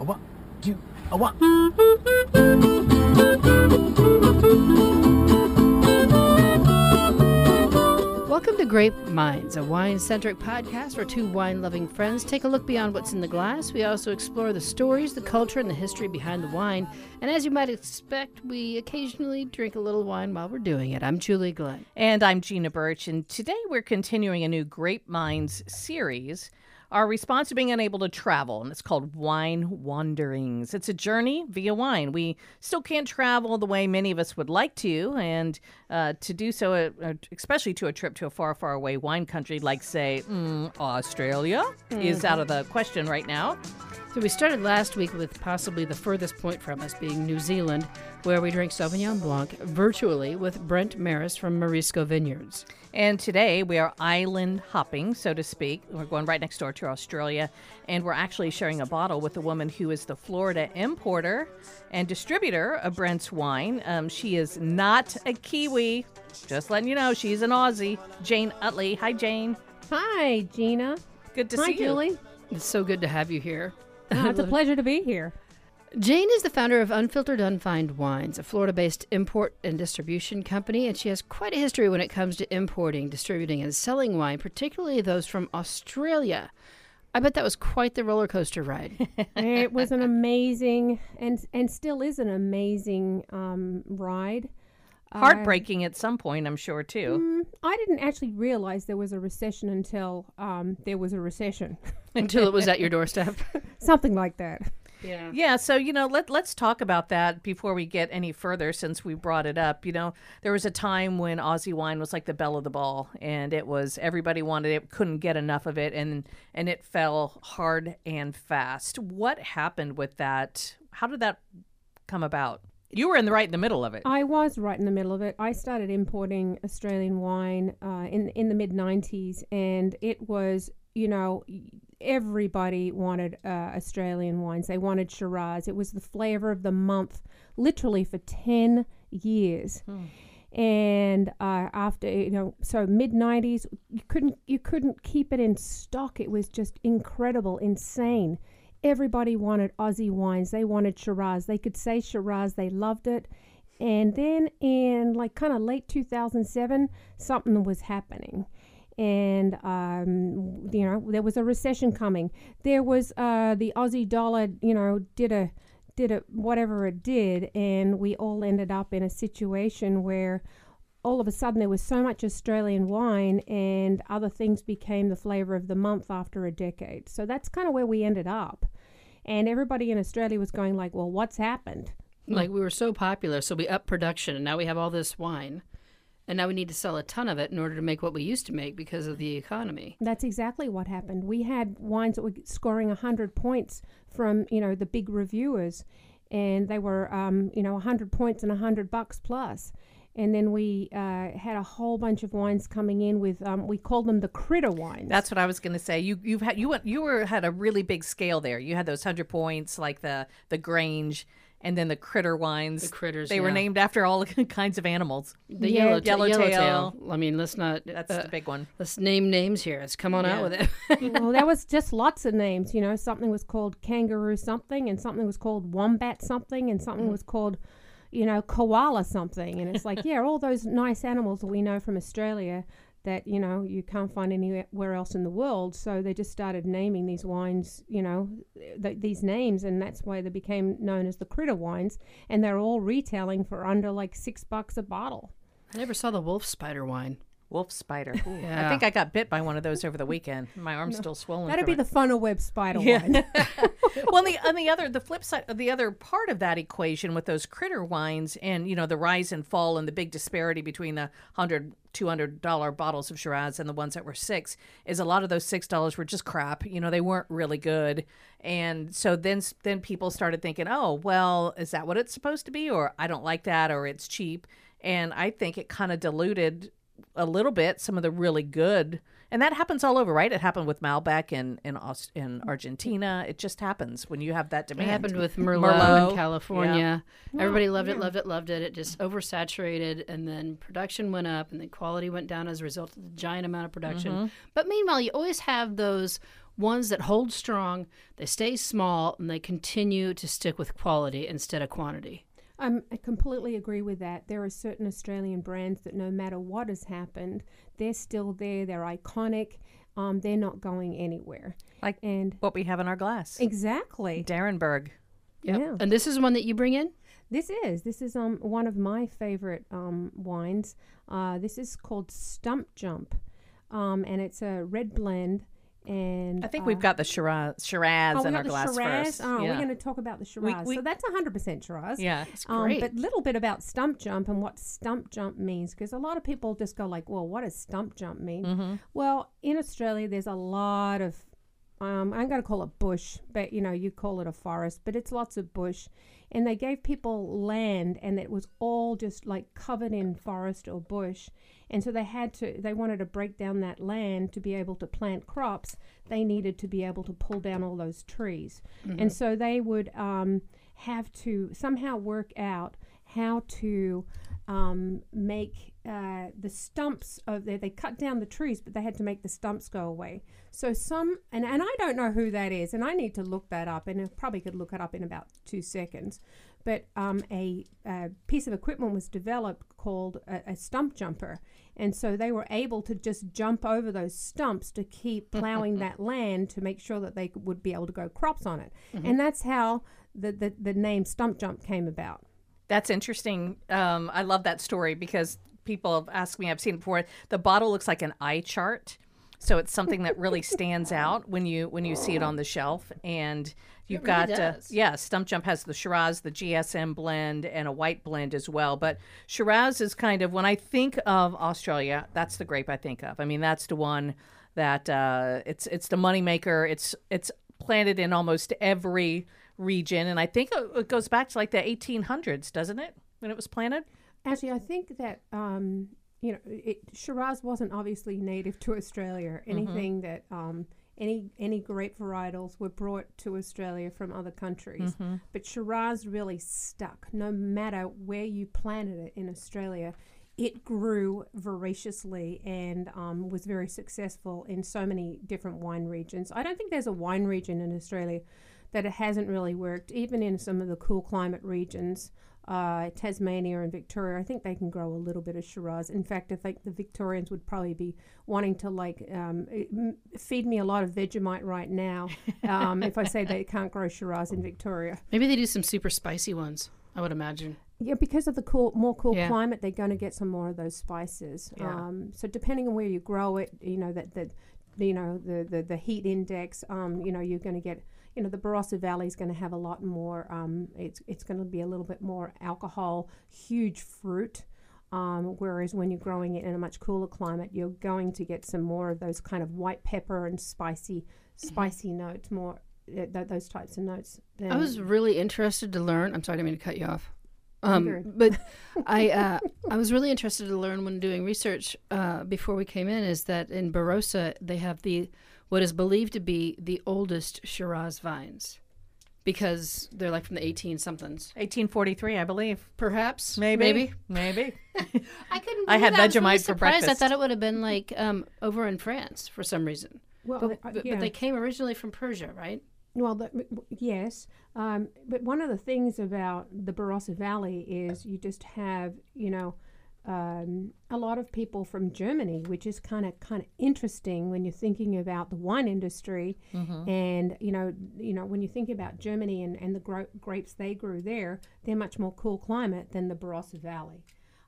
A one, two, a one. Welcome to Grape Minds, a wine centric podcast where two wine loving friends take a look beyond what's in the glass. We also explore the stories, the culture, and the history behind the wine. And as you might expect, we occasionally drink a little wine while we're doing it. I'm Julie Glenn. And I'm Gina Birch, and today we're continuing a new Grape Minds series. Our response to being unable to travel, and it's called Wine Wanderings. It's a journey via wine. We still can't travel the way many of us would like to, and uh, to do so, uh, uh, especially to a trip to a far, far away wine country like, say, mm, Australia, is out of the question right now. So we started last week with possibly the furthest point from us being New Zealand, where we drink Sauvignon Blanc virtually with Brent Marris from Marisco Vineyards. And today we are island hopping, so to speak. We're going right next door to Australia, and we're actually sharing a bottle with a woman who is the Florida importer and distributor of Brent's wine. Um, she is not a Kiwi, just letting you know, she's an Aussie. Jane Utley. Hi, Jane. Hi, Gina. Good to Hi, see you. Julie. It's so good to have you here. Oh, it's a pleasure to be here. Jane is the founder of Unfiltered Unfined Wines, a Florida based import and distribution company, and she has quite a history when it comes to importing, distributing, and selling wine, particularly those from Australia. I bet that was quite the roller coaster ride. it was an amazing and and still is an amazing um, ride. Heartbreaking at some point, I'm sure, too. Mm, I didn't actually realize there was a recession until um, there was a recession, Until it was at your doorstep. something like that. Yeah. Yeah, so you know, let let's talk about that before we get any further since we brought it up. You know, there was a time when Aussie wine was like the belle of the ball and it was everybody wanted it, couldn't get enough of it and and it fell hard and fast. What happened with that? How did that come about? You were in the right in the middle of it. I was right in the middle of it. I started importing Australian wine uh, in in the mid '90s, and it was you know everybody wanted uh, Australian wines. They wanted Shiraz. It was the flavor of the month, literally for ten years. And uh, after you know, so mid '90s, you couldn't you couldn't keep it in stock. It was just incredible, insane. Everybody wanted Aussie wines. They wanted Shiraz. They could say Shiraz. They loved it. And then in like kind of late 2007, something was happening. And, um, you know, there was a recession coming. There was uh, the Aussie dollar, you know, did a, did a, whatever it did. And we all ended up in a situation where all of a sudden there was so much Australian wine and other things became the flavor of the month after a decade. So that's kind of where we ended up. And everybody in Australia was going like, "Well, what's happened?" Like we were so popular, so we upped production, and now we have all this wine. And now we need to sell a ton of it in order to make what we used to make because of the economy. That's exactly what happened. We had wines that were scoring 100 points from, you know, the big reviewers and they were um, you know, 100 points and 100 bucks plus. And then we uh, had a whole bunch of wines coming in with um, we called them the critter wines. That's what I was going to say. You you've had you went you were had a really big scale there. You had those hundred points like the the Grange, and then the critter wines. The critters, They were named after all the kinds of animals. The Yeah, yellow yellowtail. yellowtail. I mean, let's not. That's uh, the big one. Let's name names here. Let's come on out with it. well, there was just lots of names. You know, something was called kangaroo something, and something was called wombat something, and something was called, you know, koala something. And it's like, yeah, all those nice animals that we know from Australia that you know you can't find anywhere else in the world. So they just started naming these wines, you know, th- these names, and that's why they became known as the critter wines. And they're all retailing for under like six bucks a bottle. I never saw the wolf spider wine. Wolf spider. Ooh, I think I got bit by one of those over the weekend. My arm's still swollen. That'd from be the it. funnel web spider Yeah. wine. well, on the on the other the flip side, the other part of that equation with those critter wines and you know the rise and fall and the big disparity between the hundred. Two hundred dollar bottles of Shiraz and the ones that were six is a lot of those six dollars were just crap. You know they weren't really good, and so then then people started thinking, oh well, is that what it's supposed to be, or I don't like that, or it's cheap. And I think it kind of diluted a little bit some of the really good and that happens all over right it happened with malbec in in, Aus- in argentina it just happens when you have that It demand happened with Merlot, Merlot, in California. Everybody loved it, loved it, loved it. It just oversaturated, and then production went up, and then quality went down as a result of the giant amount of production. Mm-hmm. But meanwhile, you always have those ones that hold strong, they stay small, and they continue to stick with quality instead of quantity. Um, I completely agree with that. There are certain Australian brands that no matter what has happened, they're still there. They're iconic. Um, they're not going anywhere. Like And what we have in our glass. exactly, d'Arenberg. yeah. And this is one that you bring in? This is this is um one of my favorite um wines. Uh, this is called Stump Jump, um, and it's a red blend. And I think uh, we've got the Shiraz, Shiraz oh, in our glass Shiraz. first. Oh, yeah. we're going to talk about the Shiraz. we- so that's hundred percent Shiraz. yeah. It's Um, great. but little bit about stump jump and what stump jump means because a lot of people just go like, well, what does stump jump mean? Mm-hmm. Well, in Australia, there's a lot of um, I'm going to call it bush, but you know, you call it a forest, but it's lots of bush. And they gave people land, and it was all just like covered in forest or bush. And so they had to, they wanted to break down that land to be able to plant crops. They needed to be able to pull down all those trees. And so they would um, have to somehow work out how to um, make uh, the stumps of there. They cut down the trees, but they had to make the stumps go away. So some, and, and I don't know who that is, and I need to look that up, and I probably could look it up in about two seconds. But um, a, a piece of equipment was developed called a, a stump jumper, and so they were able to just jump over those stumps to keep plowing that land to make sure that they would be able to grow crops on it, and that's how the, the the name stump jump came about. That's interesting. Um, I love that story because people have asked me. I've seen it before. The bottle looks like an eye chart, so it's something that really stands out when you when you see it on the shelf. And you've really got uh, yeah, Stump Jump has the Shiraz, the GSM blend, and a white blend as well. But Shiraz is kind of when I think of Australia, that's the grape I think of. I mean, that's the one that uh, it's it's the moneymaker. It's it's planted in almost every region, and I think it it goes back to like the 1800s, doesn't it? When it was planted. Actually, I think that um, you know, it, Shiraz wasn't obviously native to Australia. Anything that um, any any grape varietals were brought to Australia from other countries, but Shiraz really stuck. No matter where you planted it in Australia, it grew voraciously and um, was very successful in so many different wine regions. I don't think there's a wine region in Australia that it hasn't really worked. Even in some of the cool climate regions, uh, Tasmania and Victoria, I think they can grow a little bit of Shiraz. In fact, I think the Victorians would probably be wanting to like um, feed me a lot of Vegemite right now um, if I say they can't grow Shiraz in Victoria. Maybe they do some super spicy ones, I would imagine. Yeah, because of the cool, more cool Yeah. climate, they're going to get some more of those spices. Yeah. Um, so depending on where you grow it, you know that that you know the the, the heat index, um, you know you're going to get. You know the Barossa Valley is going to have a lot more. Um, it's it's going to be a little bit more alcohol, huge fruit. Um, whereas when you're growing it in a much cooler climate, you're going to get some more of those kind of white pepper and spicy, spicy notes, more uh, th- those types of notes. I was really interested to learn. I'm sorry, I didn't mean to cut you off. Um, but I uh, I was really interested to learn when doing research uh, before we came in is that in Barossa they have the what is believed to be the oldest Shiraz vines because they're like from the 18 somethings. 1843, I believe. Perhaps Maybe. maybe. Maybe. I couldn't. I had that. I was really Vegemite for surprised. I thought it would have been like um, over in France for some reason. well, But, uh, but, yeah. but they came originally from Persia, right? Well, the, w- w- yes, um, but one of the things about the Barossa Valley is you just have, you know, um, a lot of people from Germany, which is kind of kind of interesting when you're thinking about the wine industry, and you know, you know, when you think about Germany and, and the gro- grapes they grew there, they're much more cool climate than the Barossa Valley.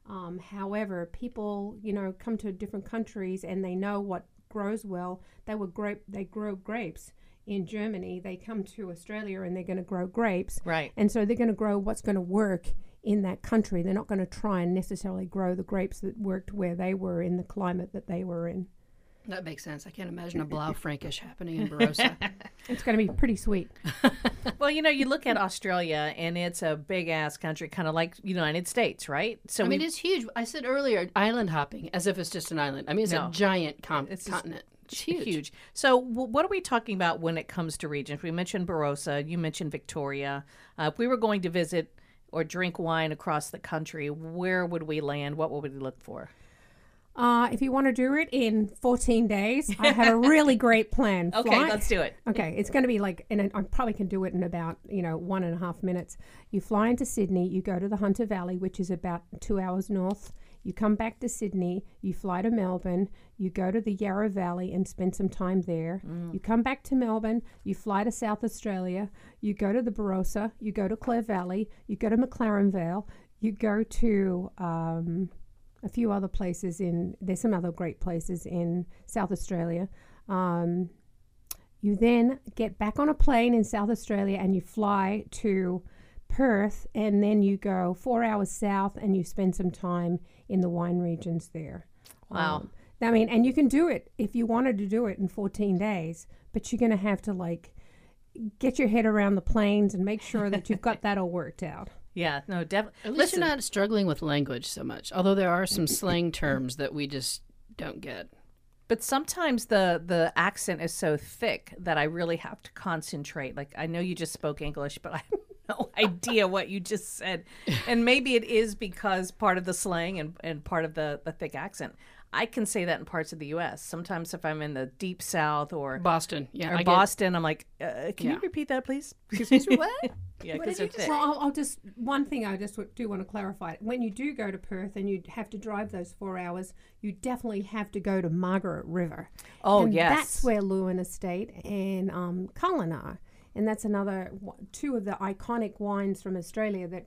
Um, however, people, you know, come to different countries and they know what grows well. They would grape, they grow grapes in Germany. They come to Australia and they're going to grow grapes, Right. and so they're going to grow what's going to work in that country. They're not going to try and necessarily grow the grapes that worked where they were in the climate that they were in. That makes sense. I can't imagine a Blaufränkisch happening in Barossa. It's going to be pretty sweet. Well, you know, you look at Australia and it's a big ass country, kind of like United States, right? So I we mean, it's huge. I said earlier, island hopping, as if it's just an island. I mean, it's No. a giant com- It's just- continent. It's huge. huge. So, w- what are we talking about when it comes to regions? We mentioned Barossa, you mentioned Victoria. Uh, if we were going to visit or drink wine across the country, where would we land? What would we look for? Uh, if you want to do it in 14 days, I have a really great plan. Okay, Fly- let's do it. Okay, it's going to be like, and I probably can do it in about you know one and a half minutes. You fly into Sydney, you go to the Hunter Valley, which is about two hours north. You come back to Sydney, you fly to Melbourne, you go to the Yarra Valley and spend some time there. You come back to Melbourne, you fly to South Australia, you go to the Barossa, you go to Clare Valley, you go to McLaren Vale, you go to um, a few other places in, there's some other great places in South Australia. Um, you then get back on a plane in South Australia and you fly to Perth, and then you go four hours south and you spend some time in the wine regions there. Wow. Um, I mean, and you can do it if you wanted to do it in 14 days, but you're going to have to like get your head around the planes and make sure that you've got that all worked out. Yeah, no, definitely. At least Listen, you're not struggling with language so much. Although there are some slang terms that we just don't get. But sometimes the the accent is so thick that I really have to concentrate. Like I know you just spoke English, but I have no idea what you just said. And maybe it is because part of the slang and, and part of the, the thick accent. I can say that in parts of the U.S. Sometimes if I'm in the deep South or Boston, yeah, or I get- Boston, I'm like, uh, can Yeah. you repeat that, please? Excuse me, what? yeah, because they're thick. Well, I'll, I'll just one thing I just do want to clarify: when you do go to Perth and you have to drive those four hours, you definitely have to go to Margaret River. Oh, and yes. that's where Leeuwin Estate and um, Cullen are, and that's another two of the iconic wines from Australia that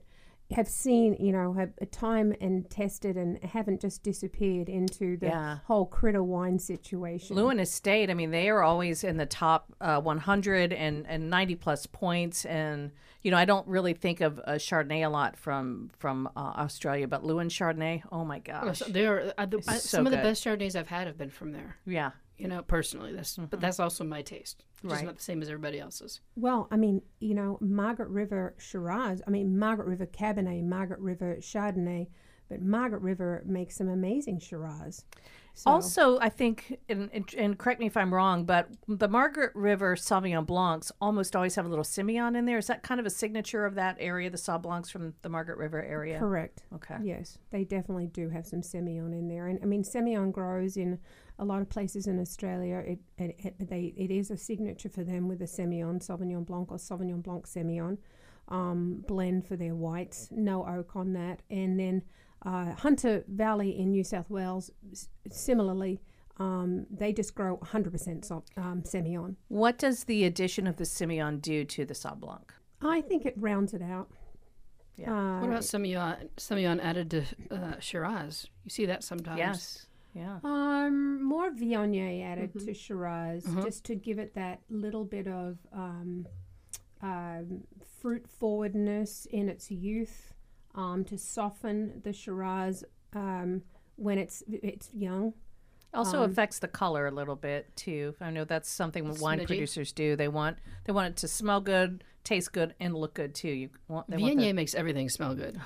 have seen, you know, have a time and tested and haven't just disappeared into the Yeah. whole critter wine situation. Leeuwin Estate, I mean, they are always in the top uh, 100 and, and 90 plus points. And, you know, I don't really think of uh, Chardonnay a lot from from uh, Australia, but Leeuwin Chardonnay, oh my gosh. They're uh, the, I- so some of the best Chardonnays I've had have been from there. Yeah. You know, personally, that's but mm-hmm. that's also my taste. Is Right. not the same as everybody else's. Well, I mean, you know, Margaret River Shiraz, I mean, Margaret River Cabernet, Margaret River Chardonnay, but Margaret River makes some amazing Shiraz. So, Also, I think, and, and, and correct me if I'm wrong, but the Margaret River Sauvignon Blancs almost always have a little Semillon in there. Is that kind of a signature of that area, the Sauv Blancs from the Margaret River area? correct. Okay. Yes, they definitely do have some Semillon in there. And I mean, Semillon grows in a lot of places in Australia. It, it, it, they, it is a signature for them with a Semillon, Sauvignon Blanc or Sauvignon Blanc Semillon um, blend for their whites. No oak on that. And then uh, Hunter Valley in New South Wales, s- similarly, um, they just grow 100% so, um, Semillon. What does the addition of the Semillon do to the Sauv Blanc? I think it rounds it out. Yeah. Uh, What about Semillon, Semillon added to uh, Shiraz? You see that sometimes. Yes. Yeah. Um, more Viognier added to Shiraz, just to give it that little bit of um, um, fruit forwardness in its youth, um, to soften the Shiraz um, when it's it's young. Also Um, affects the color a little bit too. I know that's something wine producers do. They want they want it to smell good, taste good, and look good too. You want, they want Viognier the- makes everything smell good.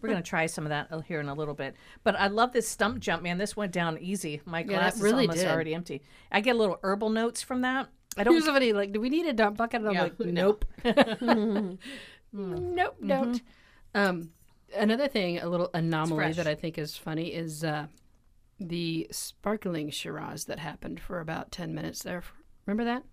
we're gonna try some of that here in a little bit. But I love this stump jump, man. This went down easy. My that glass really is almost did. already empty. I get a little herbal notes from that. I I don't. don't. somebody like, do we need a dump bucket? And I'm Yeah, like, no. nope, nope, don't. Um, another thing, a little anomaly that I think is funny is uh, the sparkling Shiraz that happened for about ten minutes there. Remember that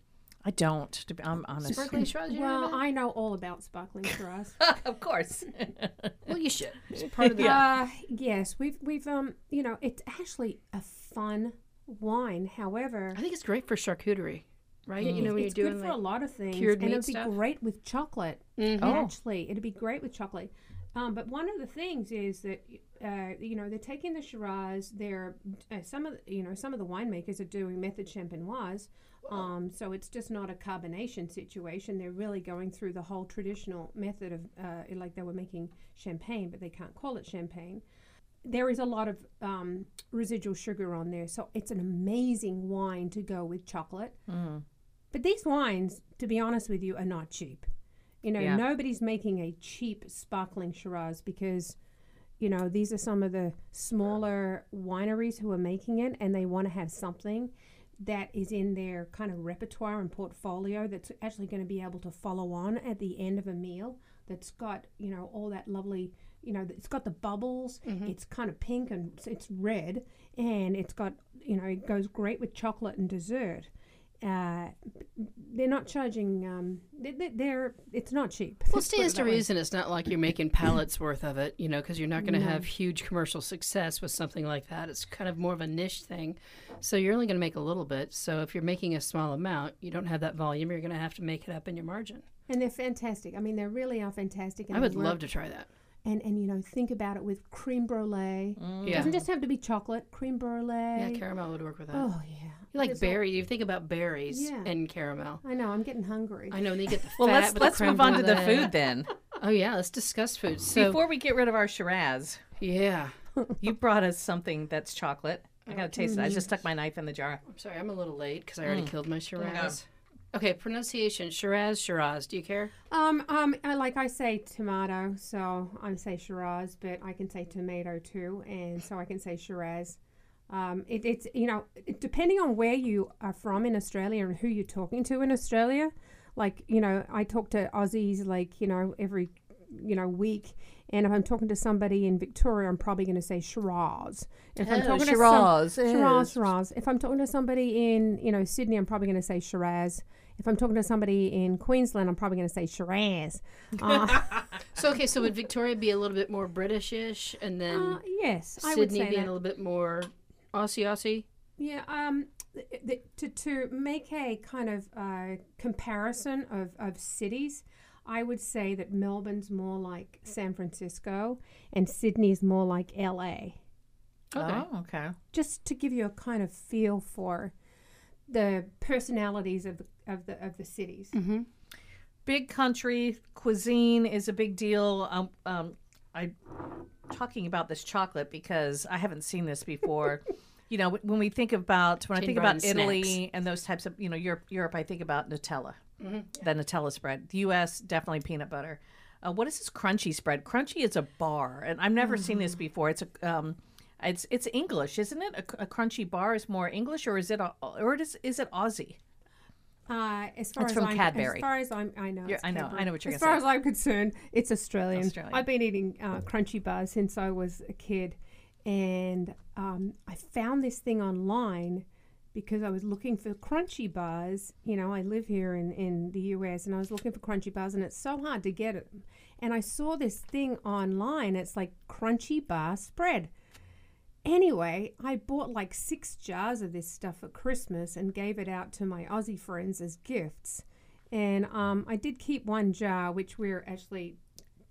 I don't. To be, I'm honest. sparkling Shiraz? You Well, remember I know all about sparkling Shiraz. of course. well, you should. It's part of the. Uh, yes, we've we've um, you know, it's actually a fun wine. However, I think it's great for charcuterie, right? You know when it's you're good doing for like a lot of things, cured and meat it'd be stuff? great with chocolate. Mhm. Oh. Actually, it'd be great with chocolate. Um, but one of the things is that uh, you know they're taking the Shiraz. They're uh, some of the, you know some of the winemakers are doing method champenoise. Um, so it's just not a carbonation situation. They're really going through the whole traditional method of uh, like they were making champagne, but they can't call it champagne. There is a lot of um, residual sugar on there, so it's an amazing wine to go with chocolate. Mm. But these wines, to be honest with you, are not cheap. You know, Yeah. nobody's making a cheap sparkling Shiraz because, you know, these are some of the smaller wineries who are making it and they want to have something. that is in their kind of repertoire and portfolio that's actually going to be able to follow on at the end of a meal that's got you know all that lovely you know it's got the bubbles mm-hmm. it's kind of pink and it's red and it's got you know it goes great with chocolate and dessert uh, they're not charging um, they- they're it's not cheap Well, Let's put it stands to reason it's not like you're making pallets worth of it, you know, because you're not going to No. have huge commercial success with something like that. It's kind of more of a niche thing. So you're only going to make a little bit. So if you're making a small amount, you don't have that volume, you're going to have to make it up in your margin. and they're fantastic i mean they really are fantastic and I would love to try that. And and you know think about it with crème brûlée it Yeah. doesn't just have to be chocolate crème brûlée Yeah, caramel would work with that. oh yeah you like There's all- berry. You think about berries Yeah. and caramel. i know i'm getting hungry I know, and you get the Well, fat let's with let's creme move on to the food then. Oh yeah, let's discuss food. So Before we get rid of our Shiraz, yeah, you brought us something that's chocolate. I gotta taste it. I just mm. stuck my knife in the jar. I'm sorry, I'm a little late because I already mm. killed my Shiraz. Okay, pronunciation: Shiraz, Shiraz. Do you care? um um like i say tomato so i say shiraz but i can say tomato too and so i can say shiraz um, it, it's you know depending on where you are from in australia and who you're talking to in australia like you know i talk to aussies like you know every you know week and if i'm talking to somebody in victoria i'm probably going to say shiraz. If i'm Oh, talking Shiraz, to some, shiraz yes. shiraz if i'm talking to somebody in you know sydney i'm probably going to say shiraz. If i'm talking to somebody in queensland i'm probably going to say shiraz. Uh, So okay, so would Victoria be a little bit more Britishish, and then uh, yes Sydney being that. a little bit more Aussie Aussie? Yeah, um, to to make a kind of uh, comparison of, of cities, I would say that Melbourne's more like San Francisco and Sydney's more like LA. Okay. Oh, okay. Just to give you a kind of feel for the personalities of the of the of the cities. Mm-hmm. Big country cuisine is a big deal. Um, um, I talking about this chocolate because I haven't seen this before. you know, when we think about when I think brand about Italy snacks. and those types of you know Europe, Europe, I think about Nutella, Mm-hmm. the Nutella spread. The U.S. definitely peanut butter. Uh, what is this Crunchie spread? Crunchie is a bar, and I've never seen Mm-hmm. this before. It's a um, it's it's English, isn't it? A, a Crunchie bar is more English, or is it a, or is is it Aussie? Uh, as far It's as from I'm, Cadbury. As far as I'm, I know. I know- I know what you're As far say. as I'm concerned, it's Australian. Australian. I've been eating uh, Crunchie bars since I was a kid, and um, I found this thing online because I was looking for Crunchie bars. You know, I live here in, in the US, and I was looking for Crunchie bars, and it's so hard to get it. And I saw this thing online. It's like Crunchie bar spread. Anyway, I bought like six jars of this stuff for Christmas and gave it out to my Aussie friends as gifts. And um, I did keep one jar, which we're actually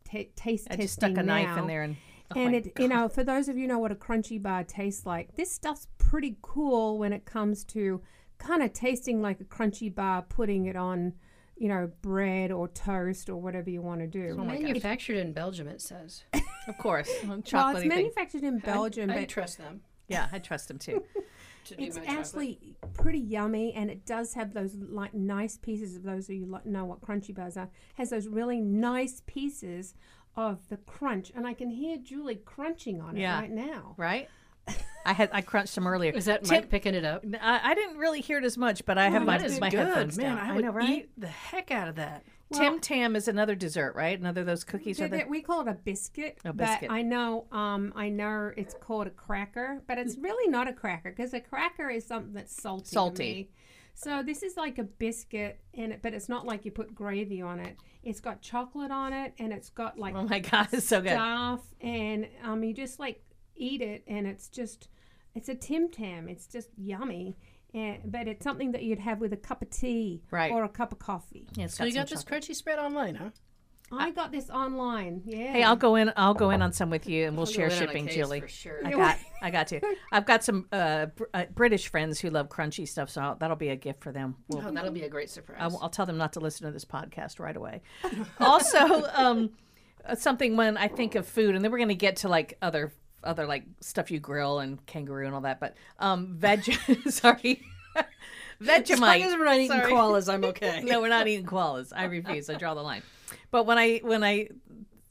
ta taste I testing just stuck a knife in there and. oh and it, you know, for those of you who know what a Crunchie bar tastes like, this stuff's pretty cool when it comes to kind of tasting like a Crunchie bar, putting it on, you know, bread or toast or whatever you want to do. Oh my God. Manufactured in Belgium, it says. Of course, well, it's chocolatey thing. manufactured in Belgium, I, I but trust them. Yeah, I trust him too. To It's my chocolate. actually pretty yummy, and it does have those like nice pieces. Of those of you like know what Crunchie bars are, has those really nice pieces of the crunch, and I can hear Julie crunching on it Yeah. right now. right? I had I crunched some earlier. Is that Tim- Mike picking it up? I, I didn't really hear it as much, but I have my, That is my good, headphones man. down. I would know, right? eat the heck out of that. Tim Tam is another dessert, right? Another of those cookies. They- Are the, they- we call it a biscuit, A biscuit. but I know um, I know it's called a cracker, but it's really not a cracker because a cracker is something that's salty. to Salty. me. So this is like a biscuit, in it, but it's not like you put gravy on it. It's got chocolate on it, and it's got like oh my god, it's so good. stuff, and um, you just like eat it, and it's just it's a Tim Tam. It's just yummy, and but it's something that you'd have with a cup of tea Right. or a cup of coffee. Yeah, it's So you got this chocolate. Crunchie spread online, huh? I got this online. Yeah. Hey, I'll go in. I'll go in on some with you, and we'll I'll share go in on a shipping, Julie. for sure. I got, I got to. I've got some uh, Br- uh, British friends who love crunchy stuff, so I'll, that'll be a gift for them. We'll, Oh, that'll be a great surprise. I'll, I'll tell them not to listen to this podcast right away. also, um, uh, something when I think of food, and then we're going to get to like other other like stuff you grill and kangaroo and all that, but um, veg. sorry, Vegemite. as long as we're not eating Sorry. koalas, I'm okay. no, we're not eating koalas. I refuse. I draw the line. But when I when I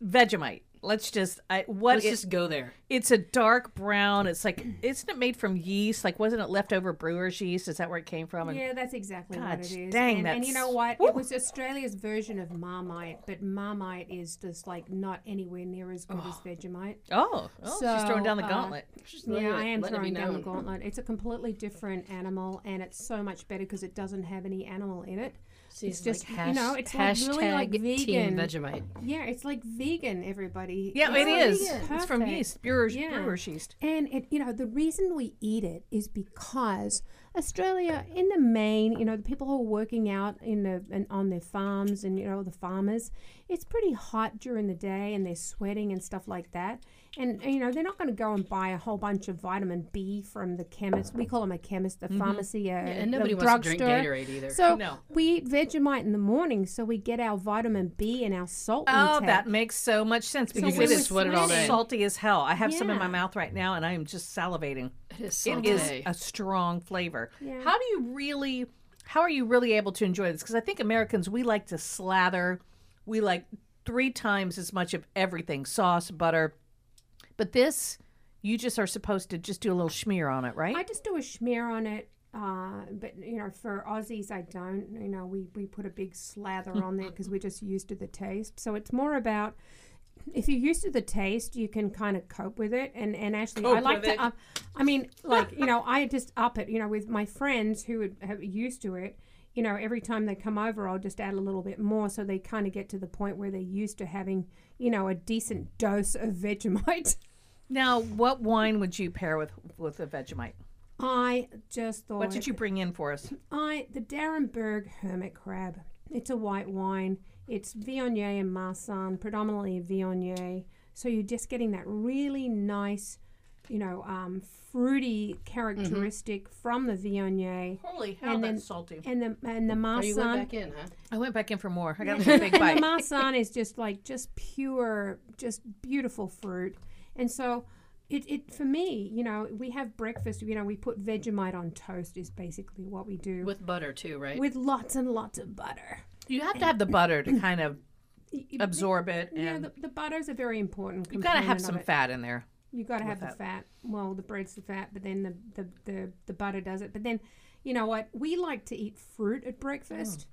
Vegemite, Let's just I what Let's it- just go there. it's a dark brown. It's like isn't it made from yeast? Like wasn't it leftover brewer's yeast? Is that where it came from? And Yeah, that's exactly God, what it is. dang, and, and you know that's- what? It was Australia's version of Marmite, but Marmite is just like not anywhere near as good as Vegemite. oh, oh she's throwing down the So, uh, gauntlet. Yeah, I am throwing down the gauntlet. It's a completely different animal, and it's so much better because it doesn't have any animal in it. It's just you know, it's like really like vegan. Vegemite. Yeah, it's like vegan. Everybody. yeah, it's it like is. It's from yeast, brewer's, Yeah. brewer's yeast. And it, you know, the reason we eat it is because Australia, in the main, you know, the people who are working out in the and on their farms and you know the farmers, it's pretty hot during the day and they're sweating and stuff like that. And, and, you know, they're not going to go and buy a whole bunch of vitamin B from the chemist. We call them a chemist, the pharmacy, uh, And nobody the wants to drink drugstore. Gatorade either. So No. we eat Vegemite in the morning, so we get our vitamin B and our salt Oh, intake. that makes so much sense because when it we're is sweating all day. salty as hell. I have some in my mouth right now, and I am just salivating. it is It is a strong flavor. Yeah. How do you really? How are you really able to enjoy this? Because I think Americans we like to slather. We like three times as much of everything: sauce, butter. But this, you just are supposed to just do a little schmear on it, right? I just do a schmear on it. Uh, but you know, for Aussies, I don't. You know, we we put a big slather on there because we're just used to the taste. So it's more about if you're used to the taste, you can kind of cope with it. And and actually, I like to. Up, I mean, like you know, I just up it. You know, with my friends who would have used to it. You know, every time they come over, I'll just add a little bit more, so they kind of get to the point where they're used to having, you know, a decent dose of Vegemite. now, what wine would you pair with with a Vegemite? I just thought. What did you bring in for us? I the d'Arenberg Hermit Crab. It's a white wine. It's Viognier and Marsanne, predominantly Viognier. So you're just getting that really nice, you know, um, fruity characteristic from the Viognier. Holy hell, And that's then- salty. And the and the Marsanne. Oh, you went back in, huh? I went back in for more. I got a big bite. and the Marsanne is just like just pure, just beautiful fruit. And so it, it for me, you know, we have breakfast, you know, we put Vegemite on toast is basically what we do. With butter too, right? with lots and lots of butter. You have to have the butter to kind of Y- y- absorb it, Yeah, and the, the butter's a very important you component. got to have some it. fat in there. You got to have the that. fat. Well, the bread's the fat, but then the, the, the, the butter does it. But then, you know what? We like to eat fruit at breakfast.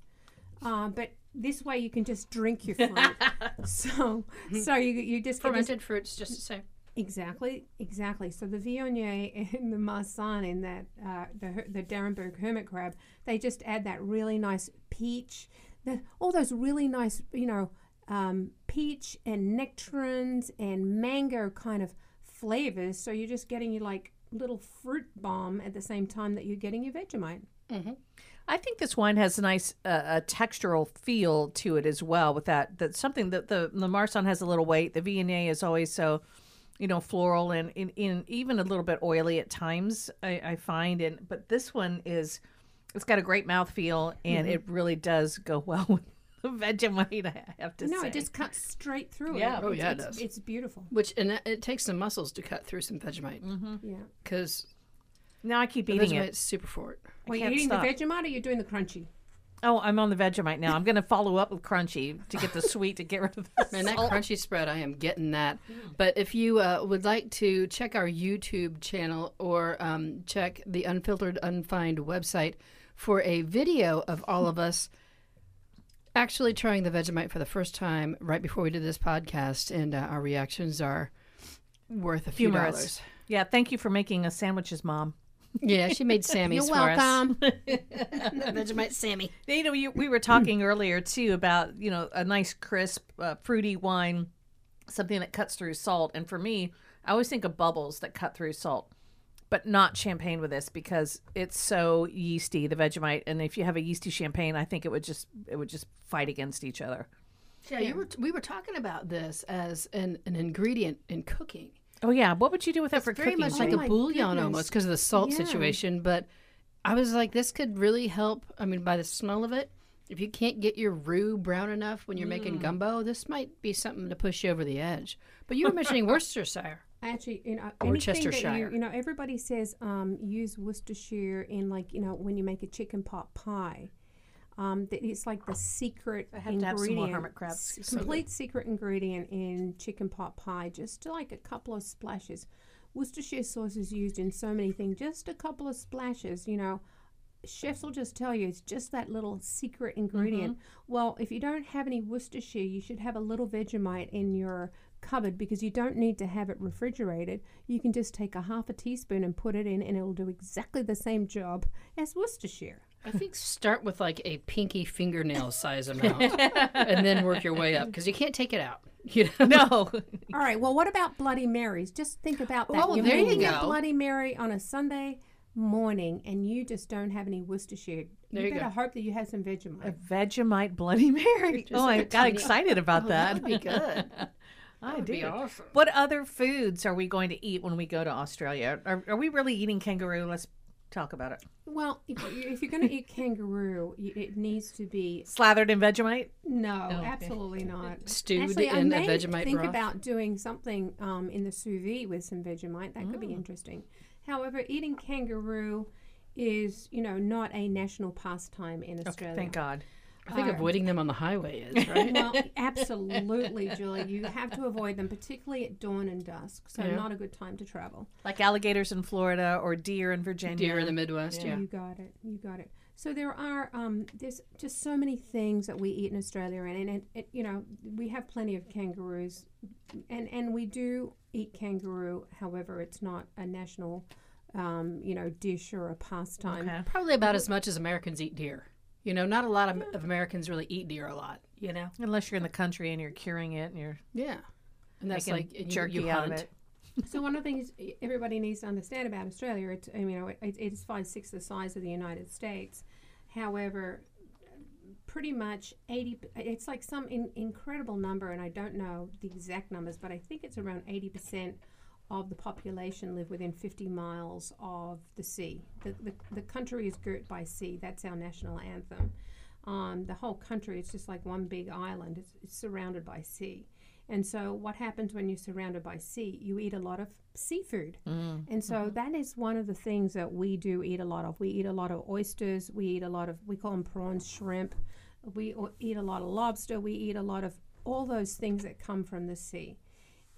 Uh, but this way you can just drink your fruit. so, so you you just Fermented fruits, just the same. Exactly, exactly. So the Viognier and the Marsanne in that uh, the the d'Arenberg hermit crab, they just add that really nice peach, the, all those really nice, you know, um, peach and nectarines and mango kind of flavors. So you're just getting your like little fruit bomb at the same time that you're getting your Vegemite. I think this wine has a nice uh, a textural feel to it as well. With that, that something that the the Marsanne has a little weight. The Viognier is always so, you know, floral and in, in even a little bit oily at times. I, I find, and but this one is, it's got a great mouth feel and it really does go well with Vegemite. I have to no, say. No, it just cuts straight through Yeah. it. Oh, It's- yeah, it it's, does. It's beautiful. Which and it- it takes some muscles to cut through some Vegemite Yeah. because now I keep the eating Vegemite's it. super for it. Well, you're eating stop. the Vegemite or you're doing the Crunchie? Oh, I'm on the Vegemite now. I'm going to follow up with Crunchie to get the sweet to get rid of the And that crunchy spread, I am getting that. But if you uh, would like to check our YouTube channel or um, check the Unfiltered Unfined website for a video of all of us actually trying the Vegemite for the first time right before we did this podcast, and uh, our reactions are worth a few Humorous. dollars. Yeah, thank you for making us sandwiches, Mom. Yeah, she made Sammy's You're for us. welcome. Vegemite Sammy. You know, you, we were talking earlier too about you know a nice crisp, uh, fruity wine, something that cuts through salt. And for me, I always think of bubbles that cut through salt, but not champagne with this because it's so yeasty, the Vegemite. And if you have a yeasty champagne, I think it would just it would just fight against each other. Yeah, you were. We were talking about this as an, an ingredient in cooking. Oh yeah, what would you do with that for very cooking? much like Oh a bouillon goodness. almost because of the salt Yeah. situation. But I was like, this could really help. I mean, by the smell of it, if you can't get your roux brown enough when you're Mm. making gumbo, this might be something to push you over the edge. But you were mentioning Worcestershire. Actually, you know, Or anything that Chestershire. you, you know, everybody says um, use Worcestershire in like you know when you make a chicken pot pie. Um, that it's like the secret I have to have some ingredient, more hermit crabs. s- complete secret ingredient in chicken pot pie. Just like a couple of splashes. Worcestershire sauce is used in so many things. Just a couple of splashes, you know. Chefs will just tell you it's just that little secret ingredient. Well, if you don't have any Worcestershire, you should have a little Vegemite in your cupboard because you don't need to have it refrigerated. You can just take a half a teaspoon and put it in, and it'll do exactly the same job as Worcestershire. I think start with like a pinky fingernail size amount, and then work your way up because you can't take it out. You know? No. All right. Well, what about Bloody Marys? Just think about that. Oh, You're there you making a go. Bloody Mary on a Sunday morning, and you just don't have any Worcestershire. There you you better go. hope that you have some Vegemite. A Vegemite. Vegemite Bloody Mary. Just oh, I got tiny- excited about Oh, that. That'd be good. I That'd be awesome. What other foods are we going to eat when we go to Australia? Are, are we really eating kangaroo? Let's talk about it. Well, if, you- if you're going to eat kangaroo, it needs to be Slathered in Vegemite? no, okay. absolutely not. Stewed Actually, I in a may Vegemite think broth? about doing something um, in the sous vide with some Vegemite. That could be interesting. However, eating kangaroo is, you know, not a national pastime in Australia. Thank God. I think All right. avoiding them on the highway is right. well, absolutely, Julie. You have to avoid them, particularly at dawn and dusk. So, Yeah. not a good time to travel. Like alligators in Florida or deer in Virginia. Deer in the Midwest. Yeah. You got it. You got it. So there are um, there's just so many things that we eat in Australia, and, and it, it, you know we have plenty of kangaroos, and and we do eat kangaroo. However, it's not a national, um, you know, dish or a pastime. Okay. Probably about as much as Americans eat deer. You know, not a lot of, of Americans really eat deer a lot. You know. Unless you're in the country and you're curing it and you're Yeah. And that's like and you- jerky you out of it. So one of the things everybody needs to understand about Australia, it's you know it, it is five sixths the size of the United States. However, pretty much eighty. It's like some in, incredible number, and I don't know the exact numbers, but I think it's around eighty percent of the population live within 50 miles of the sea. The, the, the country is girt by sea. That's our national anthem. Um, the whole country is just like one big island. It's, it's surrounded by sea. And so, what happens when you're surrounded by sea? You eat a lot of seafood. And so, that is one of the things that we do eat a lot of. We eat a lot of oysters. We eat a lot of, we call them prawns, shrimp. We eat a lot of lobster. We eat a lot of all those things that come from the sea.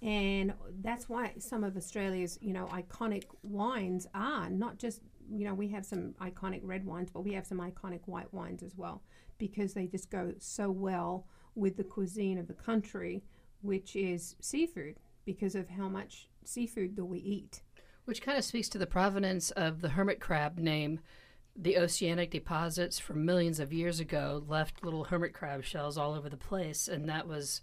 And that's why some of Australia's, you know, iconic wines are not just, you know, we have some iconic red wines, but we have some iconic white wines as well because they just go so well with the cuisine of the country, which is seafood because of how much seafood that we eat. Which kind of speaks to the provenance of the hermit crab name. The oceanic deposits from millions of years ago left little hermit crab shells all over the place, and that was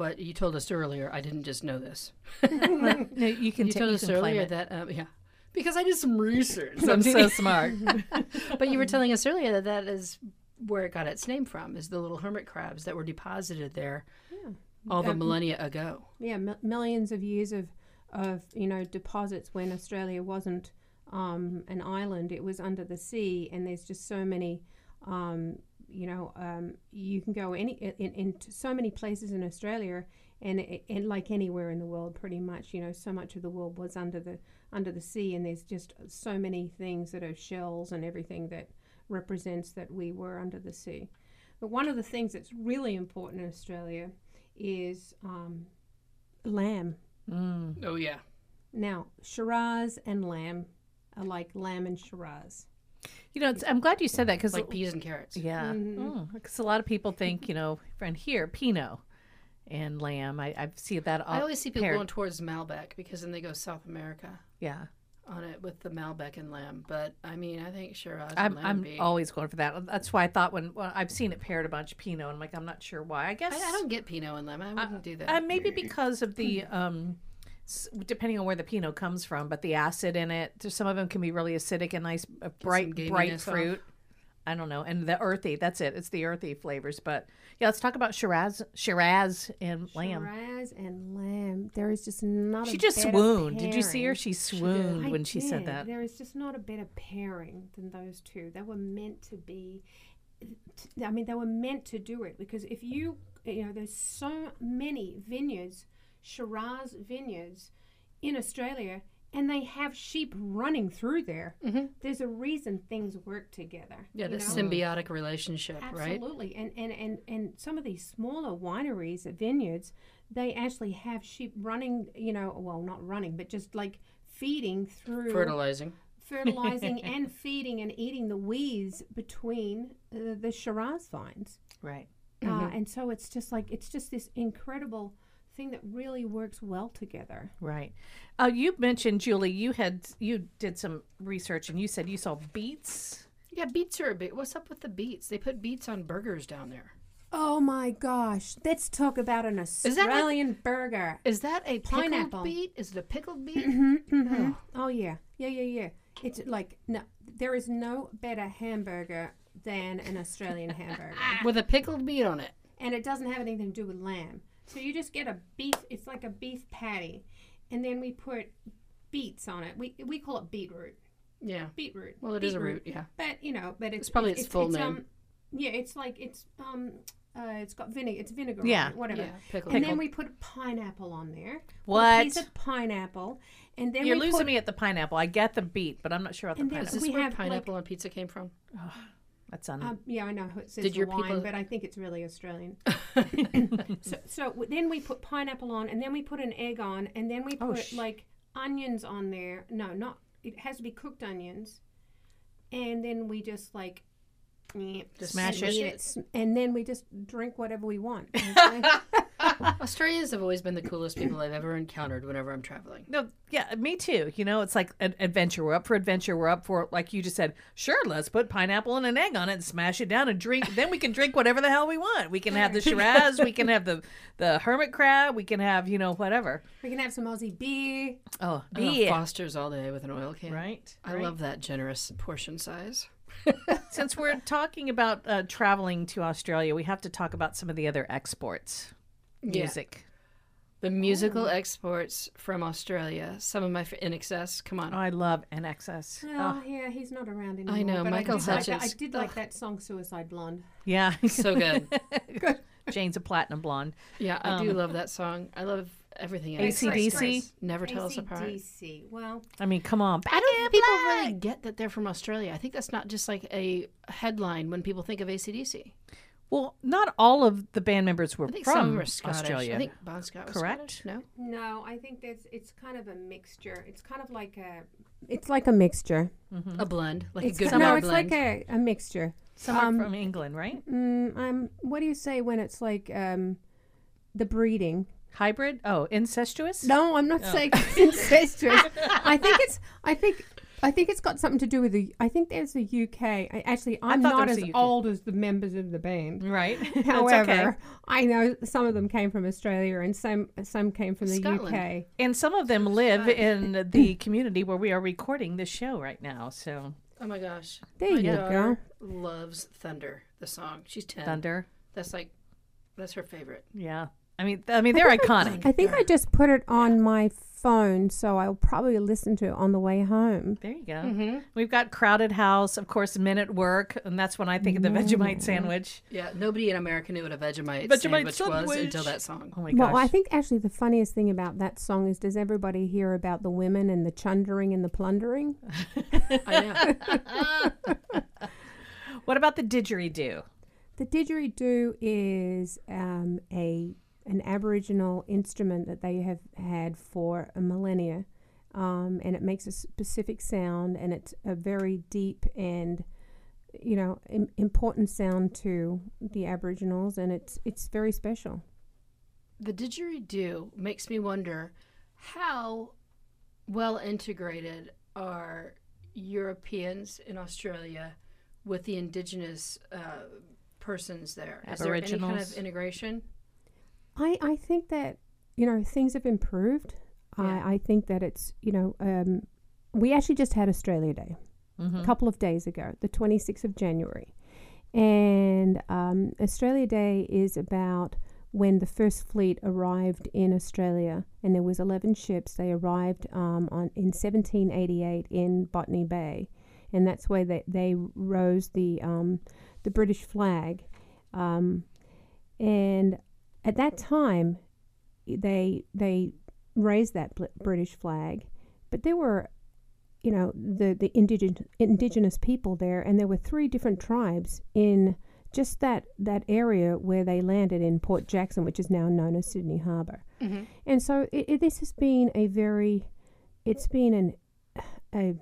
what you told us earlier. I didn't just know this. No, you can You told you us earlier that um, yeah, because I did some research. I'm so smart. but you were telling us earlier that that is where it got its name from. Is the little hermit crabs that were deposited there all the Um, millennia ago. yeah, mi- millions of years of, of you know deposits when Australia wasn't um, an island; it was under the sea, and there's just so many. Um, you know, um, you can go any in, into so many places in Australia, and, and like anywhere in the world, pretty much. You know, so much of the world was under the under the sea, and there's just so many things that are shells and everything that represents that we were under the sea. But one of the things that's really important in Australia is um, lamb. Mm. Oh yeah, Now, Shiraz and lamb are like lamb and Shiraz. You know, it's, I'm glad you said that because like peas and carrots. Yeah, because a lot of people think you know, friend here, Pinot and lamb. I, I see that. All I always see people paired- going towards Malbec because then they go South America Yeah, on it with the Malbec and lamb. But I mean, I think Shiraz I'm and lamb I'm be- always going for that. That's why I thought when well, I've seen it paired a bunch Pinot, and I'm like, I'm not sure why. I guess I, I don't get Pinot and lamb. I wouldn't do that. Uh, maybe because of the um, s- depending on where the Pinot comes from, but the acid in it. Some of them can be really acidic and nice, uh, bright, gaminess bright off. fruit. I don't know, and the earthy. That's it. It's the earthy flavors. But yeah, let's talk about Shiraz, Shiraz and lamb. Shiraz and lamb. There is just not. She a just better swooned. Did you see her? She swooned I when she said that. There is just not a better pairing than those two. They were meant to be. I mean, they were meant to do it because if you, you know, there's so many vineyards, Shiraz vineyards in Australia, and they have sheep running through there. Mhm. There's a reason things work together. Yeah, know? symbiotic relationship, right? Absolutely. And, and, and, and some of these smaller wineries, uh, vineyards, they actually have sheep running, you know, well, not running, but just like feeding through Fertilizing. fertilizing and feeding and eating the weeds between uh, the Shiraz vines. Right. Uh, and so it's just like, it's just this incredible thing that really works well together. Right. Uh, you mentioned Julie. You had you did some research and you said you saw beets. Yeah, beets are a bit. What's up with the beets? They put beets on burgers down there. Oh my gosh. Let's talk about an that like- Australian burger. Is that a pickled Pineapple. beet? Is it a pickled beet? hmm Oh yeah, yeah, yeah, yeah. It's like no, there is no better hamburger than an Australian hamburger, With a pickled beet on it. and it doesn't have anything to do with lamb. So you just get a beef. It's like a beef patty, and then we put beets on it. We we call it beetroot. Yeah. Beetroot. Well, it is a root, yeah. But you know, but it's, probably its full name. Um, yeah, it's like it's um uh it's got vinegar. It's vinegar. on Yeah. it, whatever. Yeah, pickled. And then we put pineapple on there. A What? piece of pineapple, and then You're we losing put, me at the pineapple. I get the beet, but I'm not sure about the And then- pineapple. Is this we where have, like- pineapple on pizza came from? That's on. Um, yeah, I know it says Did your Hawaiian, people- but I think it's really Australian. so, so then we put pineapple on, and then we put an egg on, and then we Oh, put sh- like onions on there. No, not it has to be cooked onions, and then we just like Just Smash and it. and then we just drink whatever we want. okay? Australians have always been the coolest people I've ever encountered whenever I'm traveling. no, yeah, me too. You know, it's like an adventure. We're up for adventure. We're up for, like you just said, sure, let's put pineapple and an egg on it and smash it down and drink. then we can drink whatever the hell we want. We can have the Shiraz. we can have the, the hermit crab. We can have, you know, whatever. we can have some Aussie beer. Oh, I love beer. Foster's all day with an oil can. Right. I right. love that generous portion size. Since we're talking about uh, traveling to Australia, we have to talk about some of the other exports. Yeah. Music. The musical exports from Australia. Some of my f- INXS. Come on. Oh, I love INXS. Oh, yeah, he's not around anymore. I know, but Michael I did, like that, I did like Ugh. that song "Suicide Blonde." Yeah. so good. good. Jane's a platinum blonde. Yeah, I Um, do love that song. I love everything. in AC/DC? Excess. Never tell us apart. AC/DC. Well, I mean, come on. I don't think people really get that they're from Australia. I think that's not just like a headline when people think of ACDC. Well, not all of the band members were I think from some are Scottish. Australia. I think Bon Scott was Correct? Scottish. No, no, I think that's it's kind of a mixture. It's kind of like a. It's like a mixture. a blend, like It's a good ki- no, it's blend. like a, a mixture. Some are Um, from England, right? Mm, um, what do you say when it's like um, the breeding? Hybrid? Oh, incestuous? No, I'm not saying it's incestuous. I think it's. I think. I think it's got something to do with the. I think there's the UK. I, actually, I'm thought not as old as the members of the band. Right. However, okay. I know some of them came from Australia and some some came from the Scotland. UK. And some of them live in the community where we are recording this show right now. So, Oh my gosh, There my you daughter go. loves Thunder, the song. She's ten. Thunder. That's like, that's her favorite. Yeah. I mean, I mean, they're iconic. I think I just put it on my phone, so I'll probably listen to it on the way home. There you go. Mm-hmm. We've got Crowded House, of course, Men at Work, and that's when I think of the Vegemite sandwich. Yeah, nobody in America knew what a Vegemite, Vegemite sandwich, was until that song. Oh my gosh. Well, I think actually the funniest thing about that song is does everybody hear about the women and the chundering and the plundering? I know. what about the didgeridoo? The didgeridoo is um, a an Aboriginal instrument that they have had for a millennia, um, and it makes a specific sound, and it's a very deep and you know Im- important sound to the Aboriginals, and it's it's very special. the didgeridoo makes me wonder how well integrated are Europeans in Australia with the indigenous uh, persons there? Is there any kind of integration? I, I think that you know things have improved. Yeah. I, I think that it's you know um, we actually just had Australia Day a couple of days ago, the 26th of January, and um, Australia Day is about when the first fleet arrived in Australia, and there was 11 ships. They arrived um, on in 1788 in Botany Bay, and that's where they, they rose the um, the British flag, um, and at that time they they raised that British flag but there were, you know, the the indigenous indigenous people there, and there were three different tribes in just that that area where they landed in Port Jackson, which is now known as Sydney Harbour. Mhm. And so it, it, this has been a very, it's been an a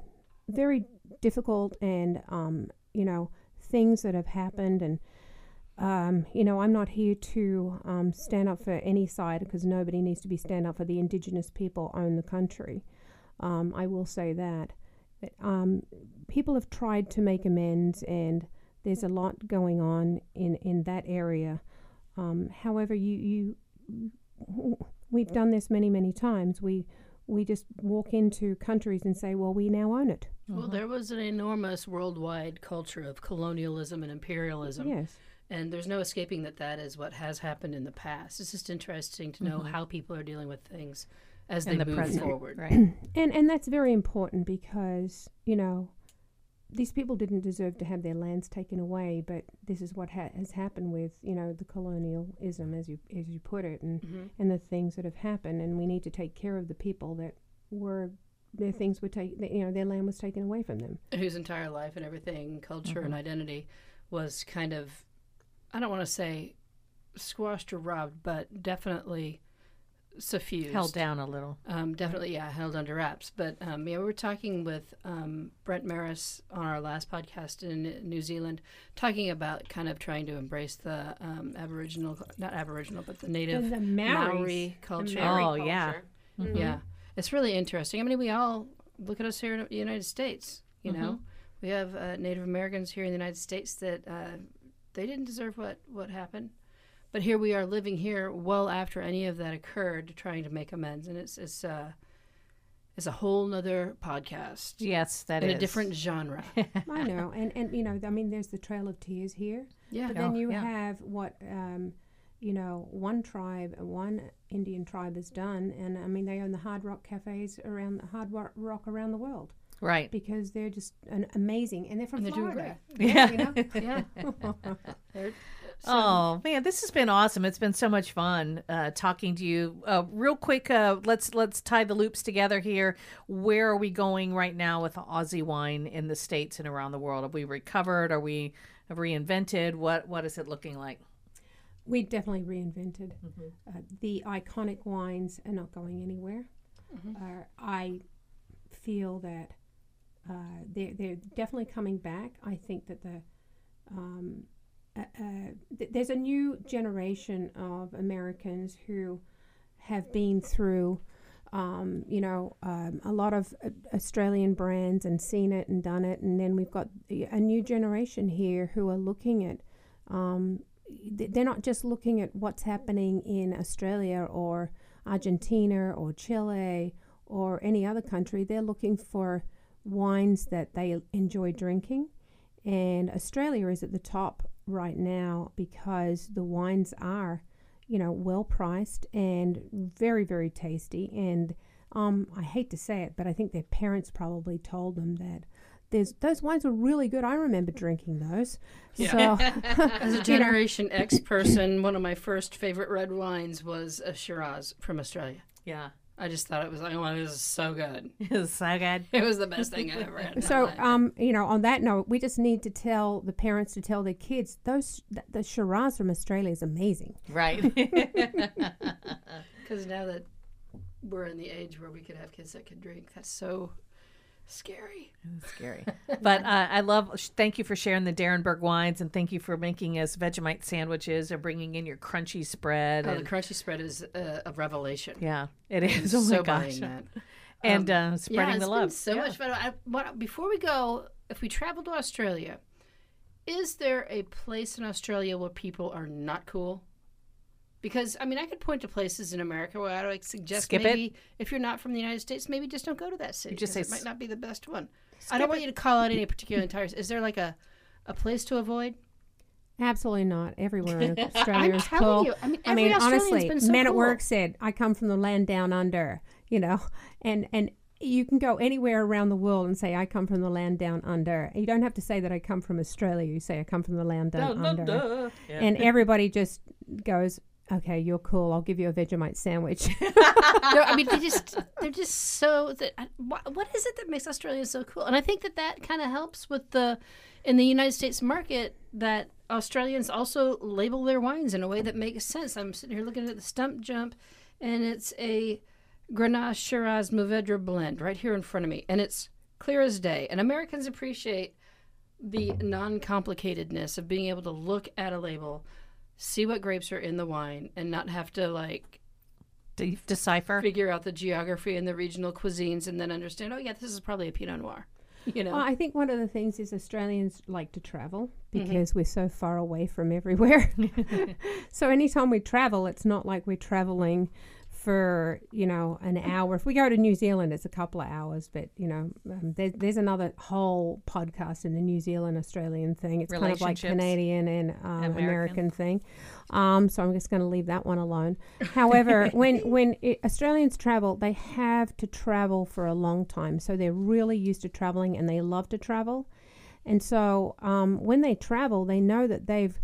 very difficult and um, you know things that have happened and um, you know I'm not here to um, stand up for any side because nobody needs to be stand up for the indigenous people own the country. Um, I will say that. But, um, people have tried to make amends and there's a lot going on in, in that area. Um, however, you, you we've done this many many times. We we just walk into countries and say, well, we now own it. Well, there was an enormous worldwide culture of colonialism and imperialism. Yes. And there's no escaping that that is what has happened in the past. It's just interesting to know how people are dealing with things as they the move present. forward. Right. And and that's very important because you know these people didn't deserve to have their lands taken away, but this is what ha- has happened with you know the colonialism, as you as you put it, and Mhm. and the things that have happened, and we need to take care of the people that were their things were taken, you know, their land was taken away from them. Whose entire life and everything, culture and identity, was kind of, I don't want to say squashed or robbed, but definitely suffused. Held down a little. Um, definitely, yeah, held under wraps. But um, yeah, we were talking with um, Brent Marris on our last podcast in New Zealand, talking about kind of trying to embrace the um, Aboriginal, not Aboriginal, but the native the Maori culture. Oh, yeah. Yeah, it's really interesting. I mean, we all look at us here in the United States. You Mm-hmm. know, we have uh, Native Americans here in the United States that uh, they didn't deserve what what happened, but here we are living here well after any of that occurred, trying to make amends, and it's it's uh, it's a whole nother podcast Yes, that in is a different genre. I know, and and you know, I mean, there's the Trail of Tears here. yeah, But then Oh, you yeah. have what um, you know one tribe, one Indian tribe has done, and I mean they own the Hard Rock cafes around the Hard Rock Rock around the world Right. because they're just an amazing, and they're from And they're doing Florida. Yeah. you know. yeah. So- Oh man, this has been awesome. It's been so much fun uh, talking to you. Uh, real quick, uh, let's let's tie the loops together here. Where are we going right now with Aussie wine in the states and around the world? Have we recovered? Are we reinvented? What what is it looking like? we definitely reinvented. Mm-hmm. Uh, the iconic wines are not going anywhere. Uh, I feel that uh, they're, they're definitely coming back. I think that the um, uh, uh, th- there's a new generation of Americans who have been through, um, you know, um, a lot of uh, Australian brands and seen it and done it, and then we've got a new generation here who are looking at. Um, th- they're not just looking at what's happening in Australia or Argentina or Chile or any other country. They're looking for wines that they enjoy drinking. And Australia is at the top right now because the wines are, you know, well priced and very, very tasty. And um, I hate to say it, but I think their parents probably told them that there's those wines were really good. I remember drinking those. Yeah. So As a Generation X person, one of my first favorite red wines was a Shiraz from Australia. Yeah, I just thought it was like, oh, this is so good. it's so good. It was the best thing I ever had. So, um, you know, on that note, we just need to tell the parents to tell their kids those th- the Shiraz from Australia is amazing. Right. Because now that we're in the age where we could have kids that could drink, that's so scary. scary. But uh, I love. Thank you for sharing the d'Arenberg wines, and thank you for making us Vegemite sandwiches and bringing in your Crunchie spread. Oh, the Crunchie spread is uh, a revelation. yeah, it is. Oh my so gosh. that. And Um, uh, spreading yeah, the love. So Yeah. much fun. I, what, before we go, if we travel to Australia, is there a place in Australia where people are not cool? Because I mean, I could point to places in America where I would suggest Skip it. maybe if you're not from the United States, maybe just don't go to that city. just 'cause say it might not be the best one. I don't want you to call out any particular entire. Is there like a a place to avoid? Absolutely not. Everywhere in Australia I'm is telling cool. you. I mean, I mean, honestly, been so men at work said, "I come from the land down under," you know, and and you can go anywhere around the world and say, "I come from the land down under." You don't have to say that I come from Australia. You say, "I come from the land down, under," Yeah. and everybody just goes, Okay, you're cool. I'll give you a Vegemite sandwich. They're- I mean, they just they're just so that I- what is it that makes Australia so cool? And I think that that kind of helps with the in the United States market that Australians also label their wines in a way that makes sense. I'm sitting here looking at the Stump Jump, and it's a Grenache Shiraz Mourvedre blend right here in front of me, and it's clear as day. And Americans appreciate the non-complicatedness of being able to look at a label, see what grapes are in the wine, and not have to like De- decipher. figure out the geography and the regional cuisines and then understand, oh, yeah, this is probably a Pinot Noir. You know? Well, I think one of the things is Australians like to travel mm-hmm. because we're so far away from everywhere. so anytime we travel, it's not like we're traveling for you know an hour. If we go to New Zealand, it's a couple of hours. But you know, um, there, there's another whole podcast in the New Zealand Australian thing. It's kind of like Canadian and um, American. American. thing. Um, so I'm just going to leave that one alone. However, when when it, Australians travel, they have to travel for a long time. So they're really used to traveling and they love to travel. And so um, when they travel, they know that they've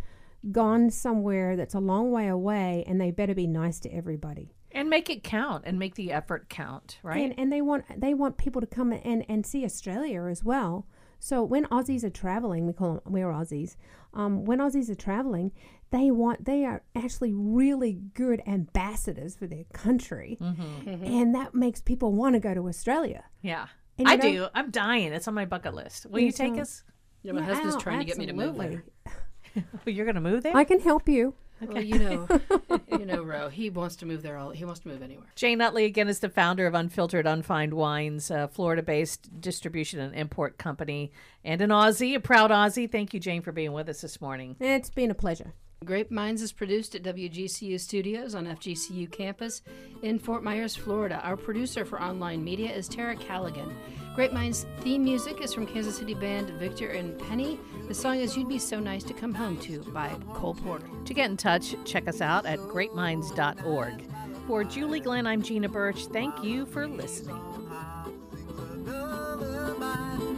gone somewhere that's a long way away and they better be nice to everybody. And make it count and make the effort count, right? And, and they want they want people to come and, and see Australia as well. So when Aussies are traveling, we call them we're Aussies. Um, when Aussies are traveling, they want they are actually really good ambassadors for their country, and that makes people want to go to Australia. yeah. And I know- do. I'm dying. It's on my bucket list. Will you Yes, take uh, us? Yeah, my Yeah, husband's oh, trying to get me to move absolutely. there. Well, you're going to move there? I can help you. Well, you know, you know, Ro, he wants to move there. All he wants to move anywhere. Jane Nutley, again, is the founder of Unfiltered Unfined Wines, a Florida based distribution and import company, and an Aussie, a proud Aussie. Thank you, Jane, for being with us this morning. It's been a pleasure. Grape Minds is produced at WGCU Studios on FGCU campus in Fort Myers, Florida. Our producer for online media is Tara Callaghan. Grape Minds theme music is from Kansas City band Victor and Penny. The song is You'd Be So Nice to Come Home To by Cole Porter. To get in touch, check us out at grapeminds.org. For Julie Glenn, I'm Gina Birch. Thank you for listening.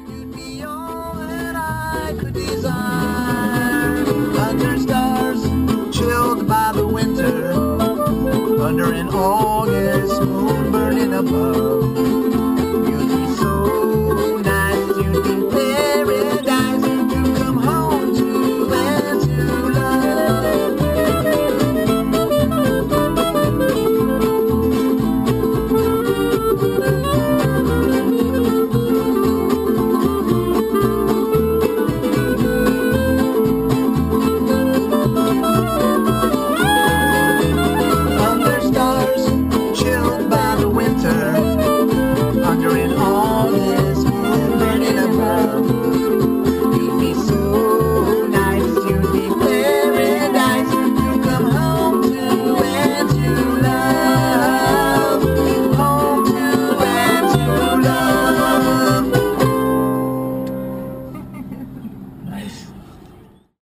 You'd be all that I could desire. Winter. Under an August moon burning above.